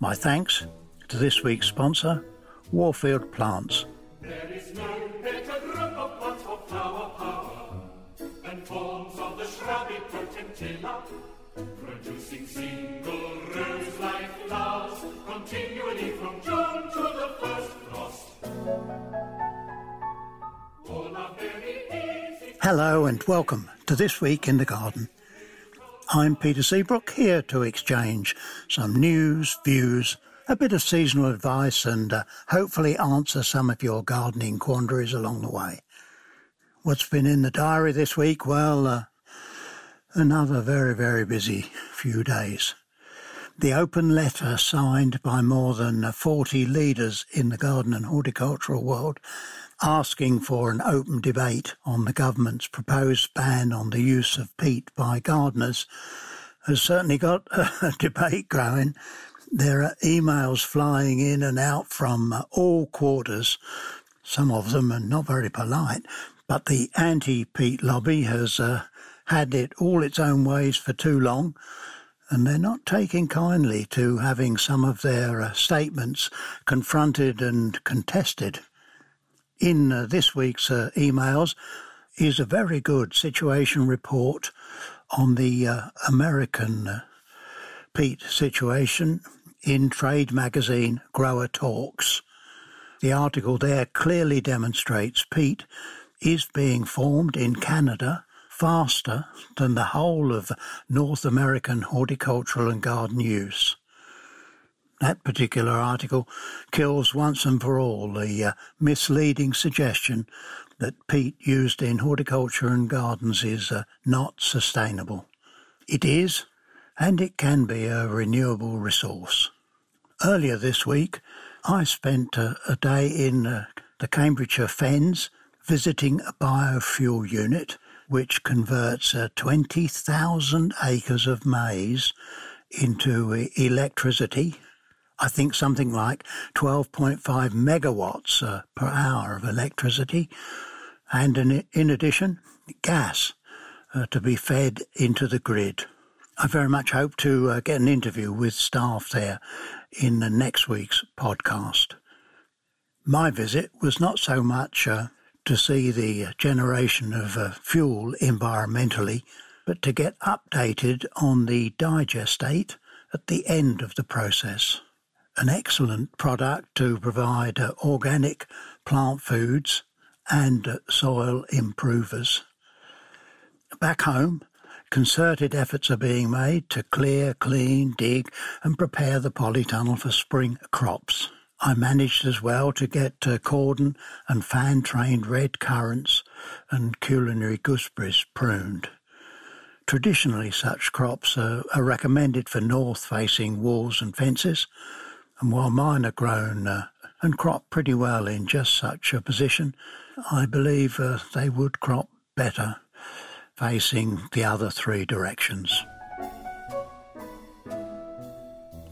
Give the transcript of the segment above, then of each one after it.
My thanks to this week's sponsor, Warfield Plants. There is no better group of plants for flower power than forms of the shrubby potentilla, producing single rose-like flowers continually from June to the first frost. All are very easy. Hello and welcome to This Week in the Garden. I'm Peter Seabrook here to exchange some news, views, a bit of seasonal advice and uh, hopefully answer some of your gardening quandaries along the way. What's been in the diary this week? Well, uh, another very, very busy few days. The open letter signed by more than uh, 40 leaders in the garden and horticultural world asking for an open debate on the government's proposed ban on the use of peat by gardeners has certainly got a debate going. There are emails flying in and out from uh, all quarters. Some of them are not very polite, but the anti-peat lobby has uh, had it all its own ways for too long, and they're not taking kindly to having some of their uh, statements confronted and contested in uh, this week's uh, emails is a very good situation report on the uh, American uh, peat situation in trade magazine Grower Talks. The article there clearly demonstrates peat is being formed in Canada faster than the whole of North American horticultural and garden use. That particular article kills once and for all the uh, misleading suggestion that peat used in horticulture and gardens is uh, not sustainable. It is, and it can be a renewable resource. Earlier this week, I spent a, a day in uh, the Cambridgeshire Fens visiting a biofuel unit which converts uh, 20,000 acres of maize into uh, electricity I think something like 12.5 megawatts uh, per hour of electricity, and in, in addition, gas uh, to be fed into the grid. I very much hope to uh, get an interview with staff there in the next week's podcast. My visit was not so much uh, to see the generation of uh, fuel environmentally, but to get updated on the digestate at the end of the process an excellent product to provide uh, organic plant foods and uh, soil improvers. Back home, concerted efforts are being made to clear, clean, dig and prepare the polytunnel for spring crops. I managed as well to get uh, cordon and fan-trained red currants and culinary gooseberries pruned. Traditionally, such crops are, are recommended for north-facing walls and fences, and while mine are grown uh, and crop pretty well in just such a position, I believe uh, they would crop better facing the other three directions.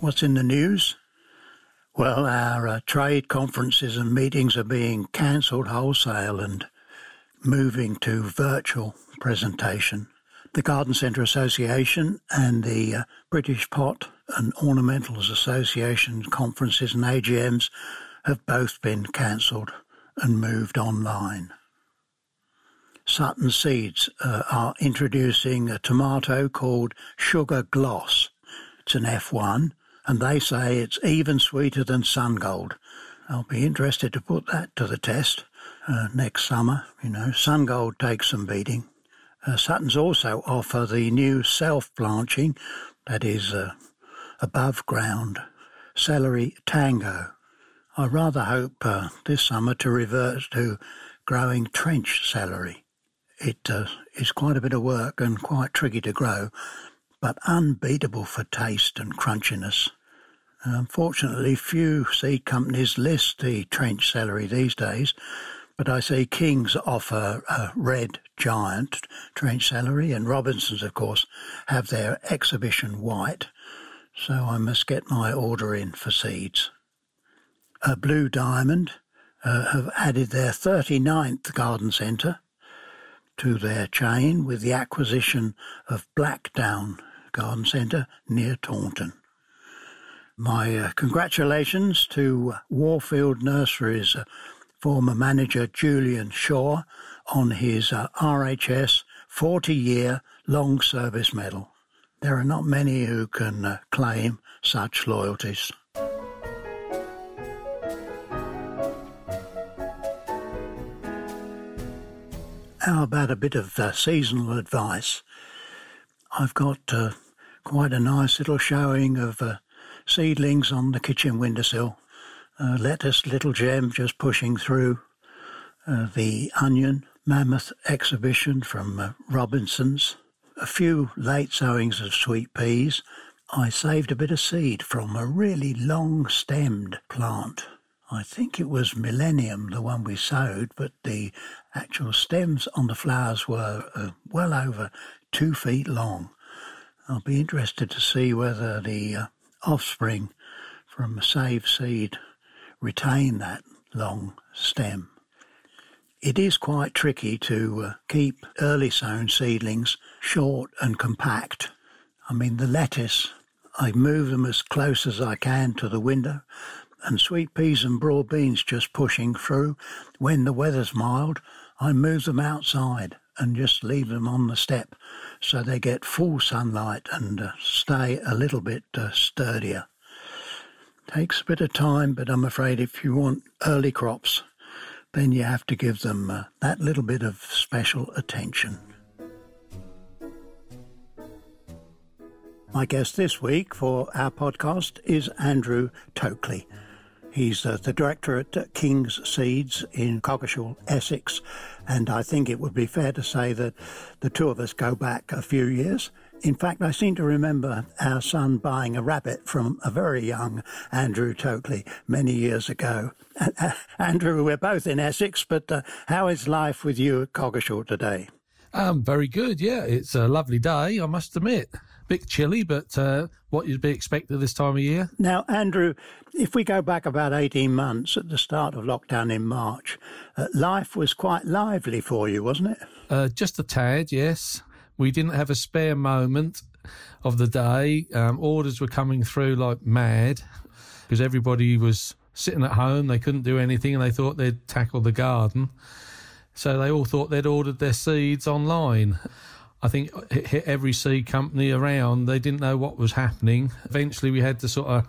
What's in the news? Well, our uh, trade conferences and meetings are being cancelled wholesale and moving to virtual presentation. The Garden Centre Association and the uh, British Pot and Ornamentals Association conferences and AGMs have both been cancelled and moved online. Sutton Seeds uh, are introducing a tomato called Sugar Gloss. It's an F1 and they say it's even sweeter than Sungold. I'll be interested to put that to the test uh, next summer. You know, Sungold takes some beating. Uh, Sutton's also offer the new self-blanching, that is uh, above ground, celery tango. I rather hope uh, this summer to revert to growing trench celery. It uh, is quite a bit of work and quite tricky to grow, but unbeatable for taste and crunchiness. Unfortunately, few seed companies list the trench celery these days, but I see King's offer a red giant trench celery, and Robinson's, of course, have their exhibition white so I must get my order in for seeds. Blue Diamond uh, have added their 39th garden centre to their chain with the acquisition of Blackdown Garden Centre near Taunton. My uh, congratulations to Warfield Nurseries uh, former manager Julian Shaw on his uh, RHS 40 year long service medal. There are not many who can uh, claim such loyalties. How about a bit of uh, seasonal advice? I've got uh, quite a nice little showing of uh, seedlings on the kitchen windowsill. Lettuce, little gem just pushing through. Uh, the onion, mammoth exhibition from uh, Robinson's. A few late sowings of sweet peas. I saved a bit of seed from a really long stemmed plant. I think it was Millennium, the one we sowed, but the actual stems on the flowers were uh, well over two feet long. I'll be interested to see whether the uh, offspring from saved seed retain that long stem. It is quite tricky to uh, keep early sown seedlings short and compact. I mean, the lettuce, I move them as close as I can to the window, and sweet peas and broad beans just pushing through. When the weather's mild, I move them outside and just leave them on the step so they get full sunlight and uh, stay a little bit uh, sturdier. Takes a bit of time, but I'm afraid if you want early crops, then you have to give them uh, that little bit of special attention. My guest this week for our podcast is Andrew Tokley. He's uh, the director at King's Seeds in Coggeshall, Essex, and I think it would be fair to say that the two of us go back a few years. In fact, I seem to remember our son buying a rabbit from a very young Andrew Tokley many years ago. Uh, Andrew, we're both in Essex, but uh, how is life with you at Coggeshall today? Um, very good, yeah. It's a lovely day, I must admit bit chilly, but uh, what you'd be expected this time of year. Now, Andrew, if we go back about 18 months at the start of lockdown in March, uh, life was quite lively for you, wasn't it? Uh, just a tad, yes. We didn't have a spare moment of the day. Um, orders were coming through like mad because everybody was sitting at home. They couldn't do anything and they thought they'd tackle the garden. So they all thought they'd ordered their seeds online. I think it hit every seed company around. They didn't know what was happening. Eventually, we had to sort of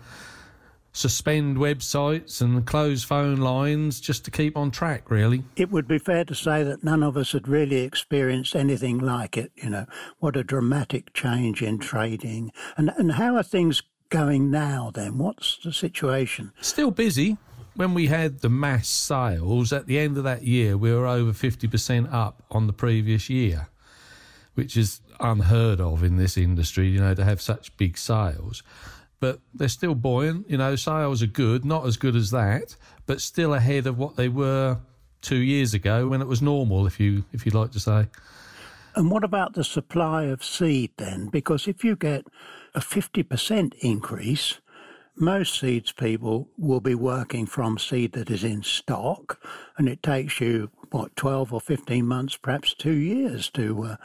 suspend websites and close phone lines just to keep on track, really. It would be fair to say that none of us had really experienced anything like it. You know, what a dramatic change in trading. And, and how are things going now then? What's the situation? Still busy. When we had the mass sales at the end of that year, we were over 50% up on the previous year which is unheard of in this industry, you know, to have such big sales. But they're still buoyant, you know, sales are good, not as good as that, but still ahead of what they were two years ago when it was normal, if you if you'd like to say. And what about the supply of seed then? Because if you get a 50% increase, most seeds people will be working from seed that is in stock, and it takes you, what, 12 or 15 months, perhaps two years to uh,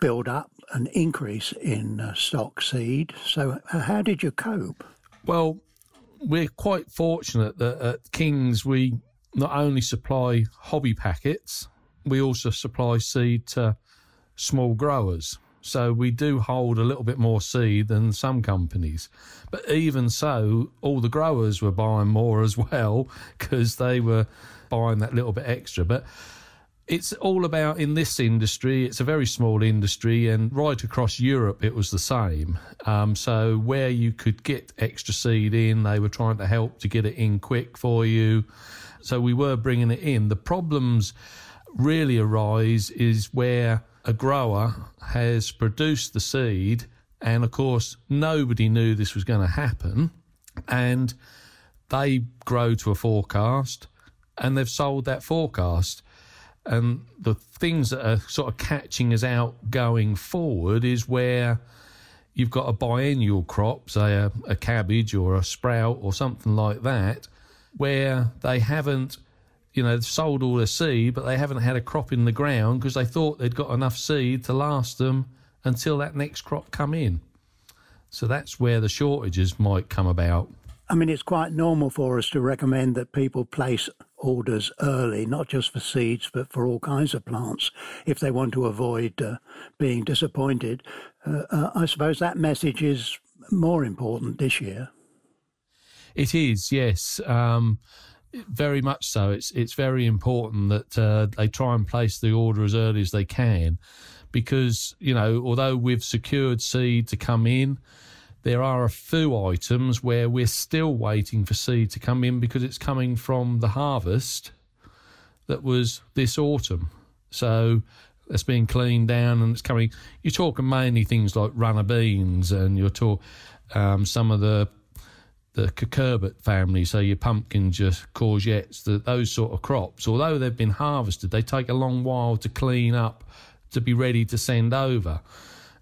build up an increase in uh, stock seed. So, uh, how did you cope? Well, we're quite fortunate that at King's we not only supply hobby packets, we also supply seed to small growers. So we do hold a little bit more seed than some companies. But even so, all the growers were buying more as well because they were buying that little bit extra. But it's all about in this industry, it's a very small industry, and right across Europe it was the same. Um, so, where you could get extra seed in, they were trying to help to get it in quick for you. So, we were bringing it in. The problems really arise is where a grower has produced the seed, and of course, nobody knew this was going to happen, and they grow to a forecast and they've sold that forecast and the things that are sort of catching us out going forward is where you've got a biennial crop, say a, a cabbage or a sprout or something like that, where they haven't you know, sold all their seed, but they haven't had a crop in the ground because they thought they'd got enough seed to last them until that next crop come in. So that's where the shortages might come about. I mean, it's quite normal for us to recommend that people place orders early, not just for seeds, but for all kinds of plants, if they want to avoid uh, being disappointed. Uh, uh, I suppose that message is more important this year. It is, yes. Um, very much so. It's it's very important that uh, they try and place the order as early as they can, because you know although we've secured seed to come in, there are a few items where we're still waiting for seed to come in because it's coming from the harvest that was this autumn. So it's being cleaned down and it's coming. You're talking mainly things like runner beans and you're talking um, some of the the cucurbit family, so your pumpkins, your courgettes, the, those sort of crops, although they've been harvested, they take a long while to clean up to be ready to send over.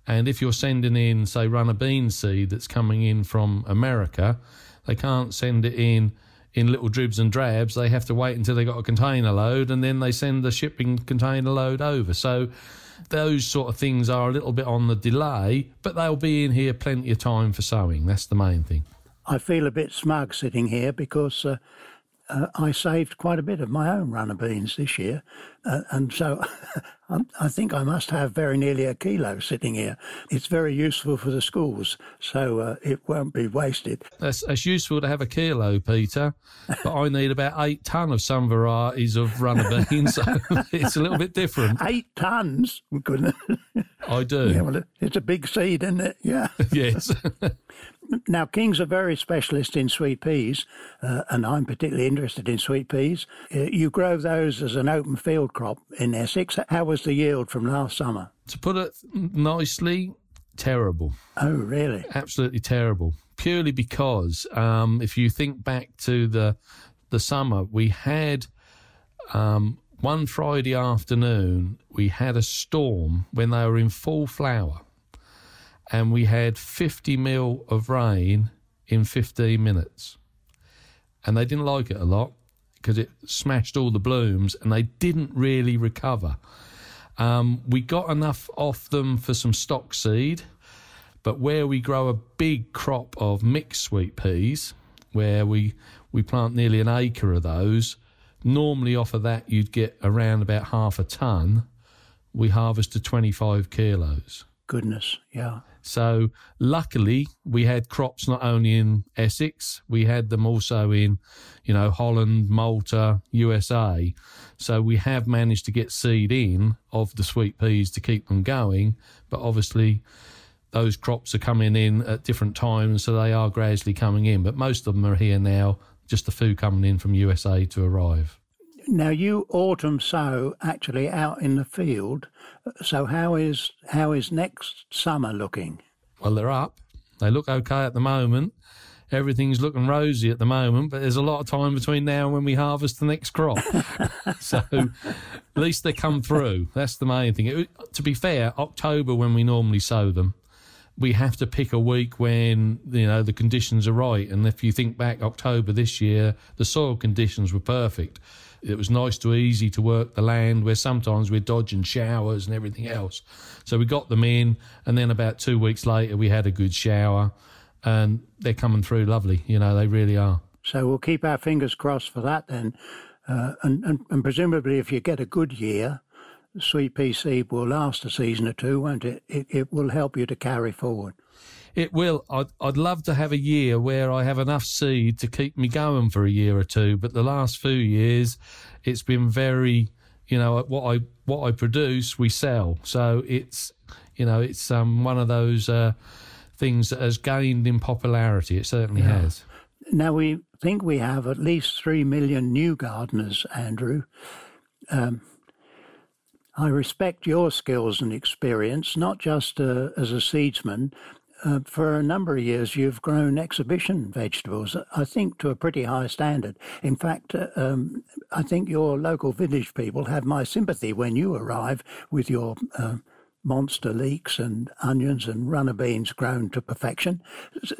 And if you're sending in, say, runner bean seed that's coming in from America, they can't send it in in little dribs and drabs. They have to wait until they've got a container load and then they send the shipping container load over. So those sort of things are a little bit on the delay, but they'll be in here plenty of time for sowing. That's the main thing. I feel a bit smug sitting here because uh, uh, I saved quite a bit of my own runner beans this year, uh, and so I think I must have very nearly a kilo sitting here. It's very useful for the schools, so uh, it won't be wasted. That's, that's useful to have a kilo, Peter, but I need about eight ton of some varieties of runner beans, so it's a little bit different. Eight tons, goodness. I do. Yeah, well, it's a big seed, isn't it? Yeah. yes. Now, Kings are very specialist in sweet peas, uh, and I'm particularly interested in sweet peas. Uh, you grow those as an open field crop in Essex. How was the yield from last summer? To put it nicely, terrible. Oh, really? Absolutely terrible. Purely because um, if you think back to the the summer, we had um, one Friday afternoon, we had a storm when they were in full flower and we had 50 mil of rain in 15 minutes. And they didn't like it a lot because it smashed all the blooms and they didn't really recover. Um, we got enough off them for some stock seed, but where we grow a big crop of mixed sweet peas, where we, we plant nearly an acre of those, normally off of that you'd get around about half a ton. We harvested 25 kilos. Goodness, yeah. So luckily, we had crops not only in Essex, we had them also in, you know, Holland, Malta, USA. So we have managed to get seed in of the sweet peas to keep them going. But obviously, those crops are coming in at different times, so they are gradually coming in. But most of them are here now, just a few coming in from USA to arrive. Now you autumn sow actually out in the field. So how is how is next summer looking? Well, they're up. They look okay at the moment. Everything's looking rosy at the moment, but there's a lot of time between now and when we harvest the next crop. so at least they come through. That's the main thing. It, to be fair, October when we normally sow them, we have to pick a week when you know the conditions are right. And if you think back October this year, the soil conditions were perfect. It was nice to easy to work the land where sometimes we're dodging showers and everything else. So we got them in, and then about two weeks later, we had a good shower, and they're coming through lovely. You know, they really are. So we'll keep our fingers crossed for that then. Uh, and, and, and presumably, if you get a good year, sweet pea seed will last a season or two, won't it? It, it will help you to carry forward. It will. I'd, I'd love to have a year where I have enough seed to keep me going for a year or two. But the last few years, it's been very, you know, what I what I produce, we sell. So it's, you know, it's um, one of those uh, things that has gained in popularity. It certainly yeah. has. Now we think we have at least three million new gardeners, Andrew. Um, I respect your skills and experience, not just uh, as a seedsman, uh, for a number of years, you've grown exhibition vegetables, I think, to a pretty high standard. In fact, uh, um, I think your local village people have my sympathy when you arrive with your uh, monster leeks and onions and runner beans grown to perfection.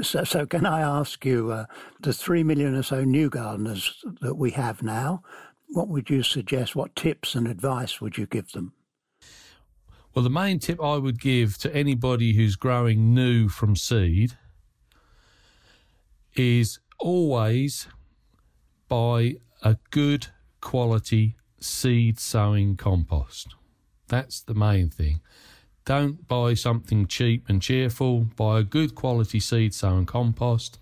So, so can I ask you, uh, the three million or so new gardeners that we have now, what would you suggest? What tips and advice would you give them? Well, the main tip I would give to anybody who's growing new from seed is always buy a good quality seed sowing compost. That's the main thing. Don't buy something cheap and cheerful. Buy a good quality seed sown compost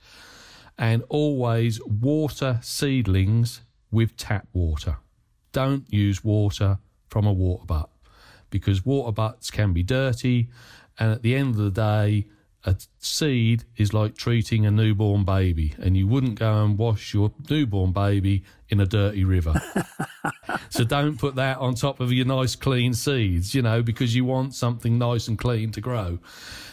and always water seedlings with tap water. Don't use water from a water butt because water butts can be dirty and at the end of the day a seed is like treating a newborn baby, and you wouldn't go and wash your newborn baby in a dirty river. so don't put that on top of your nice clean seeds, you know, because you want something nice and clean to grow.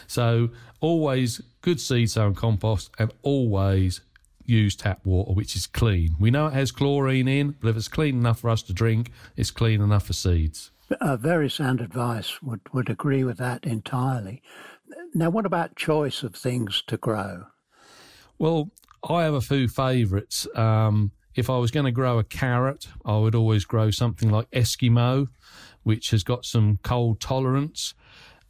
So always good seed sown compost, and always use tap water, which is clean. We know it has chlorine in, but if it's clean enough for us to drink, it's clean enough for seeds. Uh, very sound advice. Would would agree with that entirely. Now, what about choice of things to grow? Well, I have a few favourites. Um, if I was going to grow a carrot, I would always grow something like Eskimo, which has got some cold tolerance.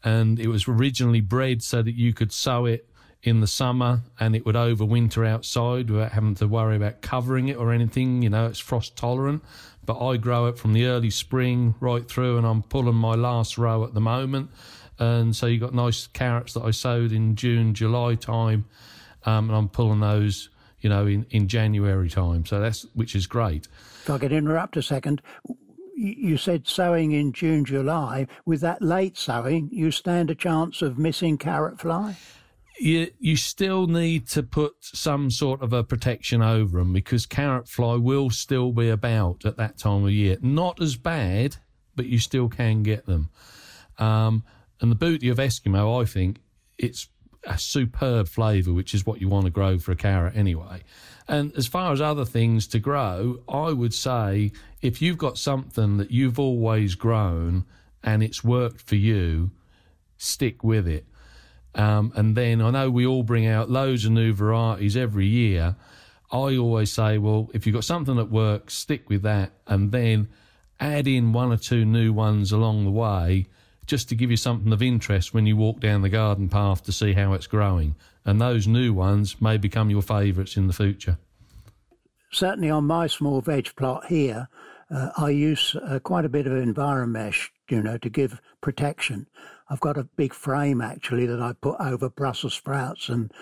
And it was originally bred so that you could sow it in the summer and it would overwinter outside without having to worry about covering it or anything. You know, it's frost tolerant. But I grow it from the early spring right through, and I'm pulling my last row at the moment and so you've got nice carrots that I sowed in June, July time, um, and I'm pulling those, you know, in, in January time. So that's which is great. If I could interrupt a second, you said sowing in June, July. With that late sowing, you stand a chance of missing carrot fly. You, you still need to put some sort of a protection over them because carrot fly will still be about at that time of year. Not as bad, but you still can get them. Um, and the beauty of Eskimo, I think, it's a superb flavour, which is what you want to grow for a carrot anyway. And as far as other things to grow, I would say if you've got something that you've always grown and it's worked for you, stick with it. Um, and then I know we all bring out loads of new varieties every year. I always say, well, if you've got something that works, stick with that, and then add in one or two new ones along the way just to give you something of interest when you walk down the garden path to see how it's growing. And those new ones may become your favourites in the future. Certainly on my small veg plot here, uh, I use uh, quite a bit of Enviromesh, you know, to give protection. I've got a big frame actually that I put over Brussels sprouts and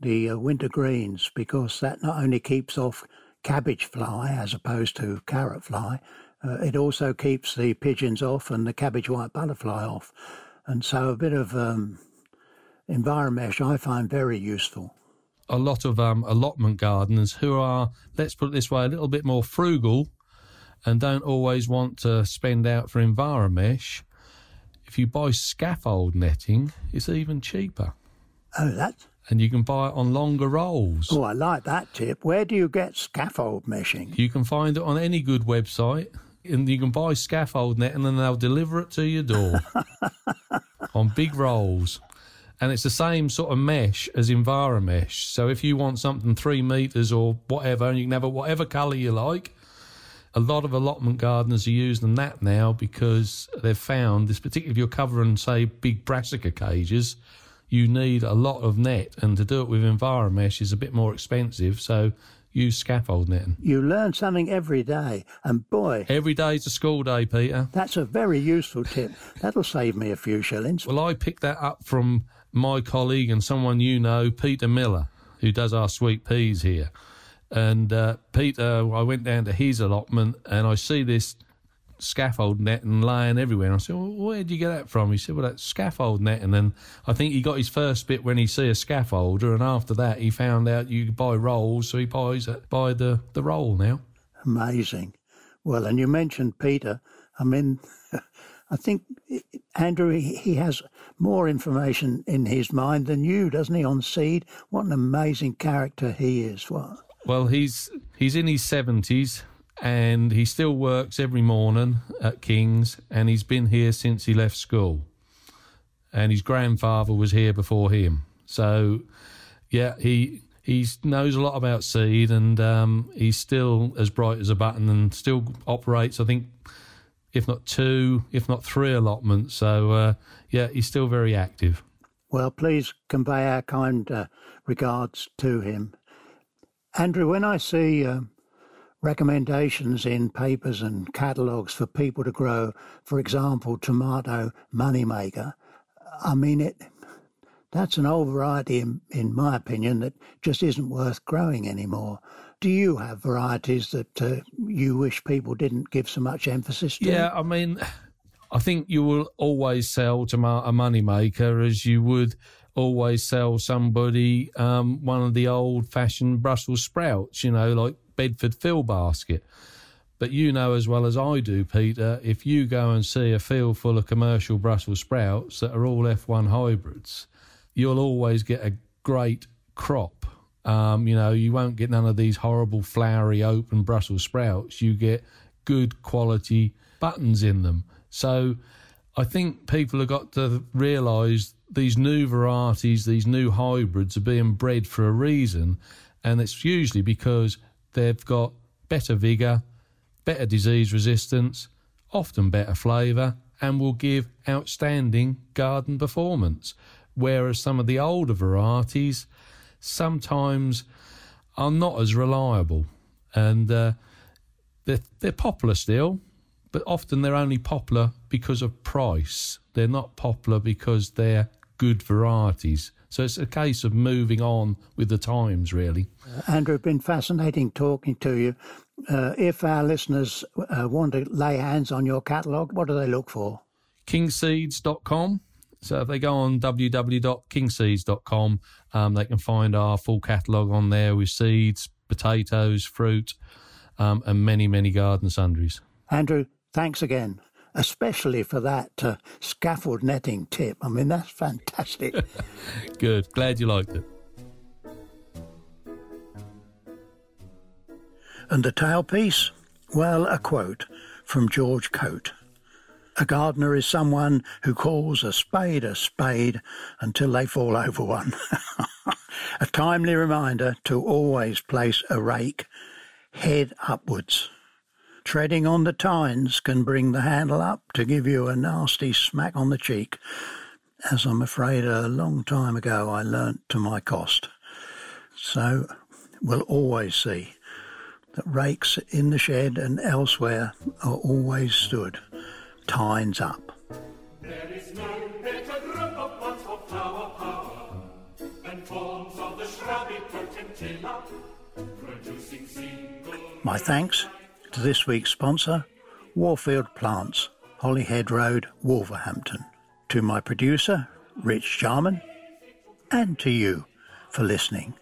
the uh, winter greens because that not only keeps off cabbage fly as opposed to carrot fly, uh, it also keeps the pigeons off and the cabbage white butterfly off. And so a bit of um, Enviromesh I find very useful. A lot of um, allotment gardeners who are, let's put it this way, a little bit more frugal and don't always want to spend out for Enviromesh. If you buy scaffold netting, it's even cheaper. Oh, that's and you can buy it on longer rolls. Oh, I like that tip. Where do you get scaffold meshing? You can find it on any good website and you can buy scaffold net and then they'll deliver it to your door on big rolls. And it's the same sort of mesh as Enviromesh. So if you want something three metres or whatever, and you can have it whatever colour you like, a lot of allotment gardeners are using that now because they've found this, particularly if you're covering, say, big brassica cages, you need a lot of net. And to do it with Enviromesh is a bit more expensive. So use scaffold netting. You learn something every day, and boy, every day's a school day, Peter. That's a very useful tip. That'll save me a few shillings. Well, I picked that up from my colleague and someone you know, Peter Miller, who does our sweet peas here. And uh, Peter, I went down to his allotment and I see this scaffold net and laying everywhere. And I said, well, where did you get that from? He said, well, that scaffold net. And then I think he got his first bit when he see a scaffolder. And after that, he found out you buy rolls. So he buys buy the, the roll now. Amazing. Well, and you mentioned Peter. I mean, I think Andrew, he has more information in his mind than you, doesn't he, on seed? What an amazing character he is. What? Well, he's he's in his seventies and he still works every morning at King's, and he's been here since he left school. And his grandfather was here before him, so yeah, he he knows a lot about seed, and um, he's still as bright as a button, and still operates. I think if not two, if not three allotments. So, uh, yeah, he's still very active. Well, please convey our kind uh, regards to him. Andrew, when I see uh, recommendations in papers and catalogues for people to grow, for example, tomato moneymaker, I mean it. That's an old variety, in, in my opinion, that just isn't worth growing anymore. Do you have varieties that uh, you wish people didn't give so much emphasis to? Yeah, I mean, I think you will always sell tomato moneymaker as you would always sell somebody um, one of the old fashioned Brussels sprouts, you know, like Bedford Fillbasket. But you know as well as I do, Peter, if you go and see a field full of commercial Brussels sprouts that are all F1 hybrids, you'll always get a great crop. Um, you know, you won't get none of these horrible flowery open Brussels sprouts. You get good quality buttons in them. So I think people have got to realise these new varieties, these new hybrids are being bred for a reason. And it's usually because they've got better vigour, better disease resistance, often better flavour, and will give outstanding garden performance. Whereas some of the older varieties sometimes are not as reliable. And uh, they're, they're popular still, but often they're only popular because of price. They're not popular because they're good varieties. So it's a case of moving on with the times, really. Uh, Andrew, it's been fascinating talking to you. Uh, if our listeners uh, want to lay hands on your catalogue, what do they look for? Kingseeds.com. So if they go on www.kingseeds.com, um, they can find our full catalogue on there with seeds, potatoes, fruit, um, and many, many garden sundries. Andrew, thanks again especially for that uh, scaffold netting tip. I mean, that's fantastic. Good. Glad you liked it. And the tailpiece? Well, a quote from George Coate. A gardener is someone who calls a spade a spade until they fall over one. a timely reminder to always place a rake head upwards. Treading on the tines can bring the handle up to give you a nasty smack on the cheek, as I'm afraid a long time ago I learnt to my cost. So we'll always see that rakes in the shed and elsewhere are always stood, tines up. There is no better group of plants for flower power than forms of the shrubby potentilla, producing single. My thanks to this week's sponsor, Warfield Plants, Holyhead Road, Wolverhampton. To my producer, Rich Jarman, and to you for listening.